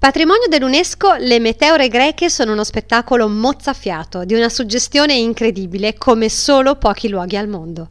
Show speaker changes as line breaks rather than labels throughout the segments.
Patrimonio dell'UNESCO, le meteore greche sono uno spettacolo mozzafiato, di una suggestione incredibile come solo pochi luoghi al mondo.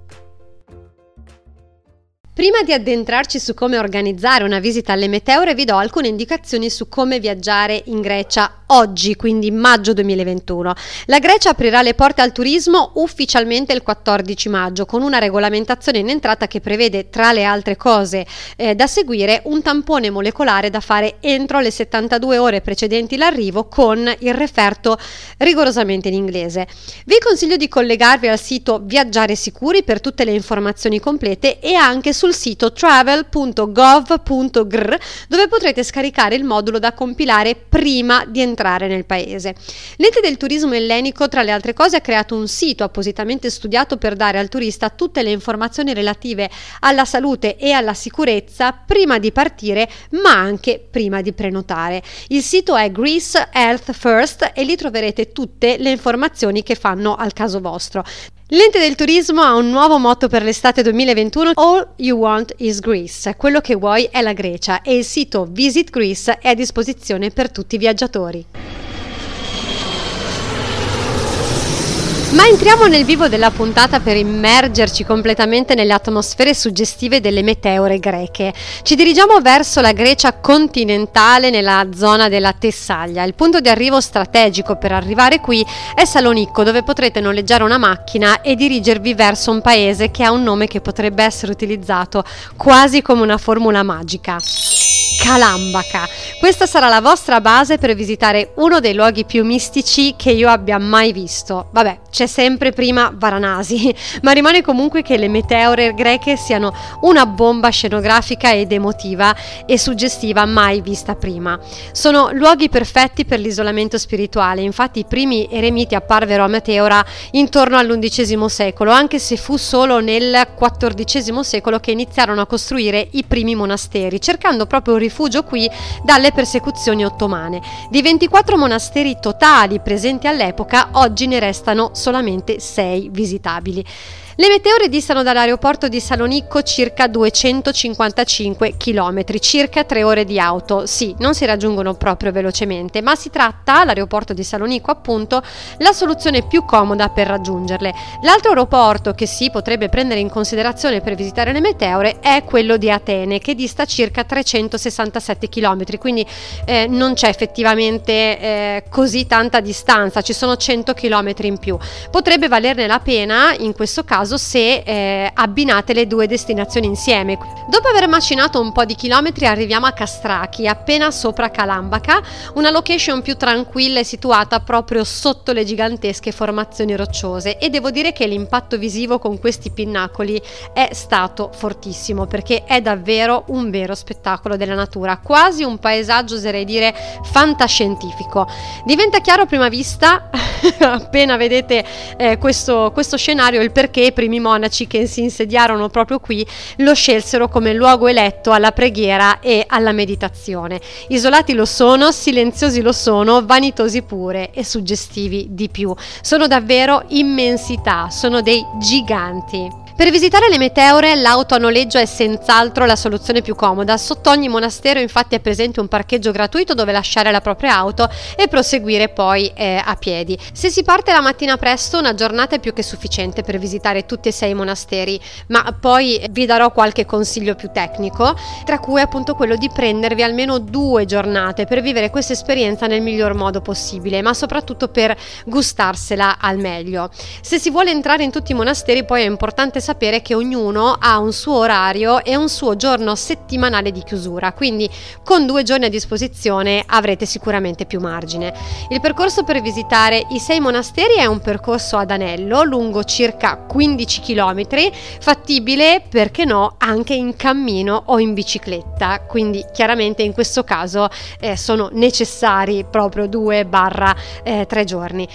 Prima di addentrarci su come organizzare una visita alle meteore, vi do alcune indicazioni su come viaggiare in Grecia oggi, quindi maggio 2021. La Grecia aprirà le porte al turismo ufficialmente il 14 maggio, con una regolamentazione in entrata che prevede, tra le altre cose eh, da seguire, un tampone molecolare da fare entro le 72 ore precedenti l'arrivo con il referto rigorosamente in inglese. Vi consiglio di collegarvi al sito Viaggiare Sicuri per tutte le informazioni complete e anche sul sito travel.gov.gr dove potrete scaricare il modulo da compilare prima di entrare nel paese. L'ente del turismo ellenico, tra le altre cose, ha creato un sito appositamente studiato per dare al turista tutte le informazioni relative alla salute e alla sicurezza prima di partire, ma anche prima di prenotare. Il sito è Greece Health First e lì troverete tutte le informazioni che fanno al caso vostro. L'ente del turismo ha un nuovo motto per l'estate 2021, All You Want is Greece, quello che vuoi è la Grecia e il sito Visit Greece è a disposizione per tutti i viaggiatori. Ma entriamo nel vivo della puntata per immergerci completamente nelle atmosfere suggestive delle meteore greche. Ci dirigiamo verso la Grecia continentale nella zona della Tessaglia. Il punto di arrivo strategico per arrivare qui è Salonicco, dove potrete noleggiare una macchina e dirigervi verso un paese che ha un nome che potrebbe essere utilizzato quasi come una formula magica. Calambaca. Questa sarà la vostra base per visitare uno dei luoghi più mistici che io abbia mai visto. Vabbè, c'è sempre prima Varanasi, ma rimane comunque che le meteore greche siano una bomba scenografica ed emotiva e suggestiva mai vista prima. Sono luoghi perfetti per l'isolamento spirituale, infatti i primi eremiti apparvero a Meteora intorno all'undicesimo secolo, anche se fu solo nel XIV secolo che iniziarono a costruire i primi monasteri, cercando proprio un rifugio qui dalle persecuzioni ottomane. Di 24 monasteri totali presenti all'epoca, oggi ne restano solamente 6 visitabili. Le meteore distano dall'aeroporto di Salonicco circa 255 km, circa 3 ore di auto. Sì, non si raggiungono proprio velocemente, ma si tratta, l'aeroporto di Salonicco appunto, la soluzione più comoda per raggiungerle. L'altro aeroporto che si potrebbe prendere in considerazione per visitare le meteore è quello di Atene, che dista circa 367 km, quindi eh, non c'è effettivamente eh, così tanta distanza, ci sono 100 km in più. Potrebbe valerne la pena in questo caso caso se eh, abbinate le due destinazioni insieme. Dopo aver macinato un po' di chilometri arriviamo a Castrachi, appena sopra Calambaca, una location più tranquilla e situata proprio sotto le gigantesche formazioni rocciose e devo dire che l'impatto visivo con questi pinnacoli è stato fortissimo perché è davvero un vero spettacolo della natura, quasi un paesaggio oserei dire fantascientifico. Diventa chiaro a prima vista, appena vedete eh, questo, questo scenario, il perché i primi monaci che si insediarono proprio qui lo scelsero come luogo eletto alla preghiera e alla meditazione. Isolati lo sono, silenziosi lo sono, vanitosi pure e suggestivi di più. Sono davvero immensità, sono dei giganti. Per visitare le meteore l'auto a noleggio è senz'altro la soluzione più comoda. Sotto ogni monastero infatti è presente un parcheggio gratuito dove lasciare la propria auto e proseguire poi eh, a piedi. Se si parte la mattina presto una giornata è più che sufficiente per visitare tutti e sei i monasteri, ma poi vi darò qualche consiglio più tecnico, tra cui appunto quello di prendervi almeno due giornate per vivere questa esperienza nel miglior modo possibile, ma soprattutto per gustarsela al meglio. Se si vuole entrare in tutti i monasteri poi è importante sapere sapere che ognuno ha un suo orario e un suo giorno settimanale di chiusura, quindi con due giorni a disposizione avrete sicuramente più margine. Il percorso per visitare i sei monasteri è un percorso ad anello lungo circa 15 km, fattibile perché no anche in cammino o in bicicletta, quindi chiaramente in questo caso eh, sono necessari proprio 2-3 eh, giorni.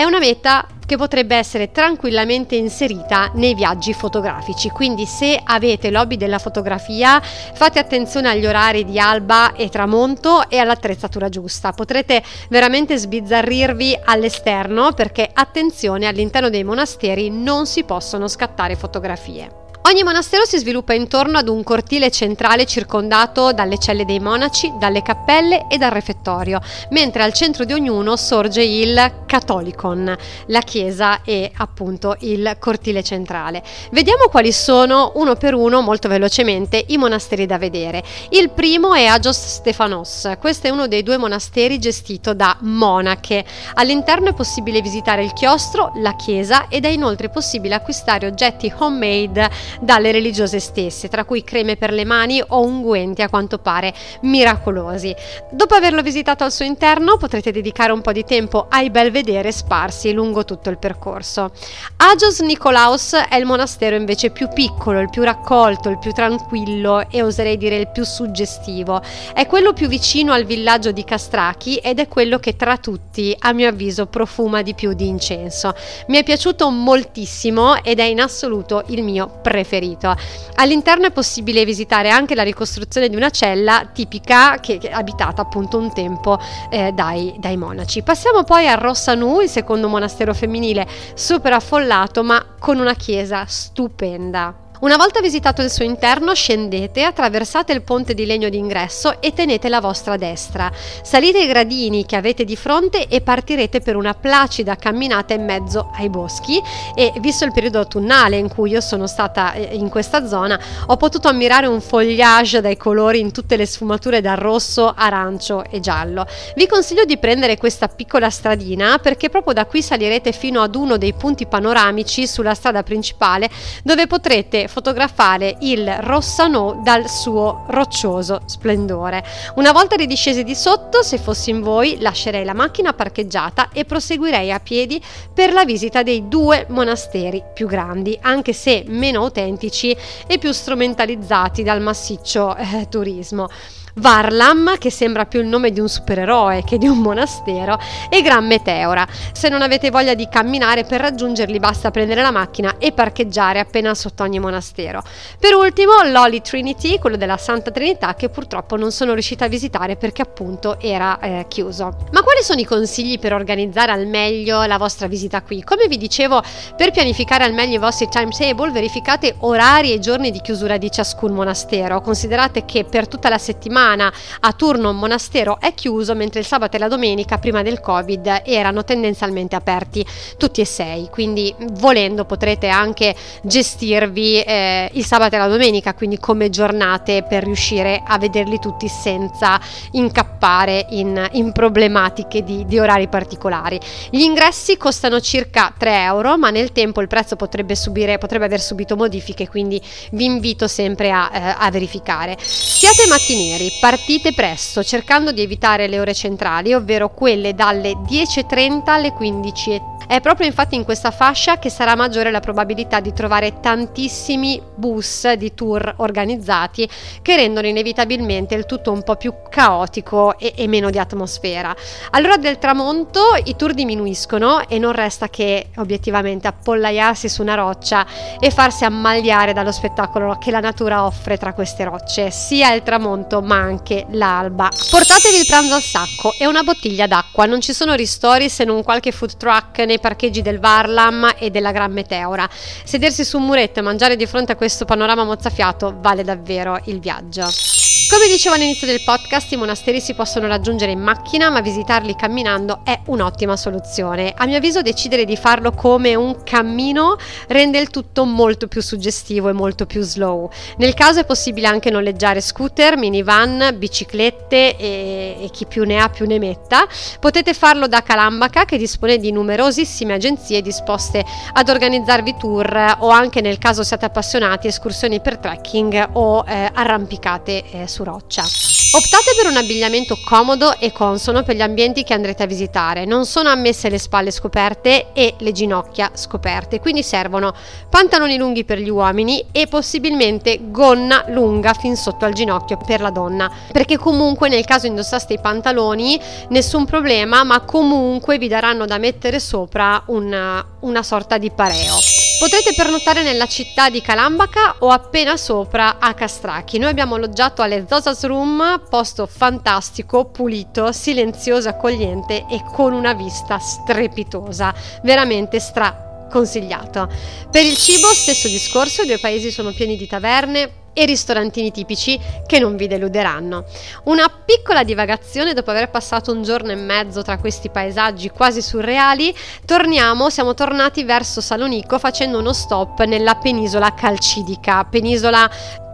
È una meta che potrebbe essere tranquillamente inserita nei viaggi fotografici, quindi se avete l'hobby della fotografia fate attenzione agli orari di alba e tramonto e all'attrezzatura giusta. Potrete veramente sbizzarrirvi all'esterno perché attenzione all'interno dei monasteri non si possono scattare fotografie. Ogni monastero si sviluppa intorno ad un cortile centrale circondato dalle celle dei monaci, dalle cappelle e dal refettorio, mentre al centro di ognuno sorge il Catholicon, la chiesa e appunto il cortile centrale. Vediamo quali sono uno per uno molto velocemente i monasteri da vedere. Il primo è Agios Stefanos, questo è uno dei due monasteri gestito da monache. All'interno è possibile visitare il chiostro, la chiesa ed è inoltre possibile acquistare oggetti homemade dalle religiose stesse, tra cui creme per le mani o unguenti a quanto pare miracolosi. Dopo averlo visitato al suo interno potrete dedicare un po' di tempo ai belvedere sparsi lungo tutto il percorso. Agios Nicolaus è il monastero invece più piccolo, il più raccolto, il più tranquillo e oserei dire il più suggestivo. È quello più vicino al villaggio di Castrachi ed è quello che tra tutti, a mio avviso, profuma di più di incenso. Mi è piaciuto moltissimo ed è in assoluto il mio preferito preferito. All'interno è possibile visitare anche la ricostruzione di una cella tipica che, che abitata appunto un tempo eh, dai, dai, monaci. Passiamo poi a Rossanu, il secondo monastero femminile super affollato ma con una chiesa stupenda. Una volta visitato il suo interno, scendete, attraversate il ponte di legno d'ingresso e tenete la vostra destra. Salite i gradini che avete di fronte e partirete per una placida camminata in mezzo ai boschi e visto il periodo autunnale in cui io sono stata eh, in questa zona, ho potuto ammirare un foliage dai colori in tutte le sfumature dal rosso, arancio e giallo. Vi consiglio di prendere questa piccola stradina perché proprio da qui salirete fino ad uno dei punti panoramici sulla strada principale dove potrete fotografare il Rossano dal suo roccioso splendore. Una volta ridiscesi di sotto, se fossi in voi, lascerei la macchina parcheggiata e proseguirei a piedi per la visita dei due monasteri più grandi, anche se meno autentici e più strumentalizzati dal massiccio eh, turismo. Varlam, che sembra più il nome di un supereroe che di un monastero, e Gran Meteora. Se non avete voglia di camminare per raggiungerli basta prendere la macchina e parcheggiare appena sotto ogni monastero. Per ultimo l'Holy Trinity, quello della Santa Trinità, che purtroppo non sono riuscita a visitare perché appunto era eh, chiuso. Ma quali sono i consigli per organizzare al meglio la vostra visita qui? Come vi dicevo, per pianificare al meglio i vostri timetable verificate orari e giorni di chiusura di ciascun monastero. Considerate che per tutta la settimana settimana a turno un monastero è chiuso, mentre il sabato e la domenica prima del Covid erano tendenzialmente aperti tutti e sei, quindi volendo potrete anche gestirvi eh, il sabato e la domenica, quindi come giornate per riuscire a vederli tutti senza incappare in, in problematiche di, di orari particolari. Gli ingressi costano circa 3 euro, ma nel tempo il prezzo potrebbe, subire, potrebbe aver subito modifiche, quindi vi invito sempre a, eh, a verificare. Siate mattinieri, partite presto cercando di evitare le ore centrali, ovvero quelle dalle 10.30 alle 15.30 è proprio infatti in questa fascia che sarà maggiore la probabilità di trovare tantissimi bus di tour organizzati che rendono inevitabilmente il tutto un po' più caotico e, e meno di atmosfera. All'ora del tramonto i tour diminuiscono e non resta che obiettivamente appollaiarsi su una roccia e farsi ammaliare dallo spettacolo che la natura offre tra queste rocce, sia il tramonto ma anche l'alba. Portatevi il pranzo al sacco e una bottiglia d'acqua, non ci sono ristori se non qualche food truck nei parcheggi del Varlam e della Gran Meteora. Sedersi su un muretto e mangiare di fronte a questo panorama mozzafiato vale davvero il viaggio. Come dicevo all'inizio del podcast, i monasteri si possono raggiungere in macchina, ma visitarli camminando è un'ottima soluzione. A mio avviso decidere di farlo come un cammino rende il tutto molto più suggestivo e molto più slow. Nel caso è possibile anche noleggiare scooter, minivan, biciclette e, e chi più ne ha più ne metta. Potete farlo da Calambaca che dispone di numerosissime agenzie disposte ad organizzarvi tour o anche nel caso siate appassionati escursioni per trekking o eh, arrampicate eh, su roccia. Optate per un abbigliamento comodo e consono per gli ambienti che andrete a visitare. Non sono ammesse le spalle scoperte e le ginocchia scoperte, quindi servono pantaloni lunghi per gli uomini e possibilmente gonna lunga fin sotto al ginocchio per la donna, perché comunque nel caso indossaste i pantaloni nessun problema, ma comunque vi daranno da mettere sopra una, una sorta di pareo. Potrete pernottare nella città di Calambaca o appena sopra a Castracchi. Noi abbiamo alloggiato alle Zosas Room, posto fantastico, pulito, silenzioso, accogliente e con una vista strepitosa, veramente stra consigliato. Per il cibo, stesso discorso, i due paesi sono pieni di taverne, e ristorantini tipici che non vi deluderanno. Una piccola divagazione dopo aver passato un giorno e mezzo tra questi paesaggi quasi surreali, torniamo, siamo tornati verso Salonico facendo uno stop nella penisola calcidica, penisola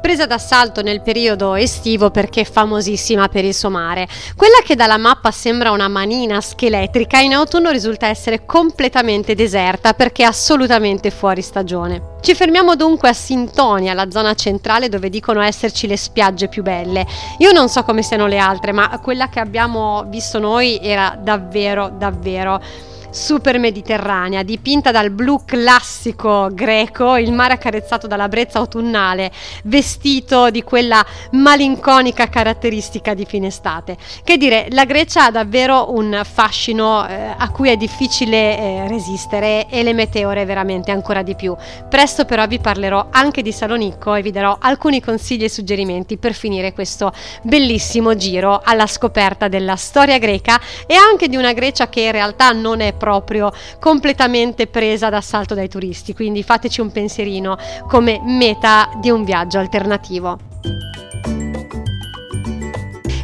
presa d'assalto nel periodo estivo perché è famosissima per il suo mare. Quella che dalla mappa sembra una manina scheletrica in autunno risulta essere completamente deserta perché è assolutamente fuori stagione. Ci fermiamo dunque a Sintonia, la zona centrale dove dicono esserci le spiagge più belle. Io non so come siano le altre, ma quella che abbiamo visto noi era davvero, davvero super mediterranea, dipinta dal blu classico greco, il mare accarezzato dalla brezza autunnale, vestito di quella malinconica caratteristica di fine estate. Che dire, la Grecia ha davvero un fascino eh, a cui è difficile eh, resistere e le meteore veramente ancora di più. Presto però vi parlerò anche di Salonicco e vi darò alcuni consigli e suggerimenti per finire questo bellissimo giro alla scoperta della storia greca e anche di una Grecia che in realtà non è proprio proprio completamente presa d'assalto dai turisti, quindi fateci un pensierino come meta di un viaggio alternativo.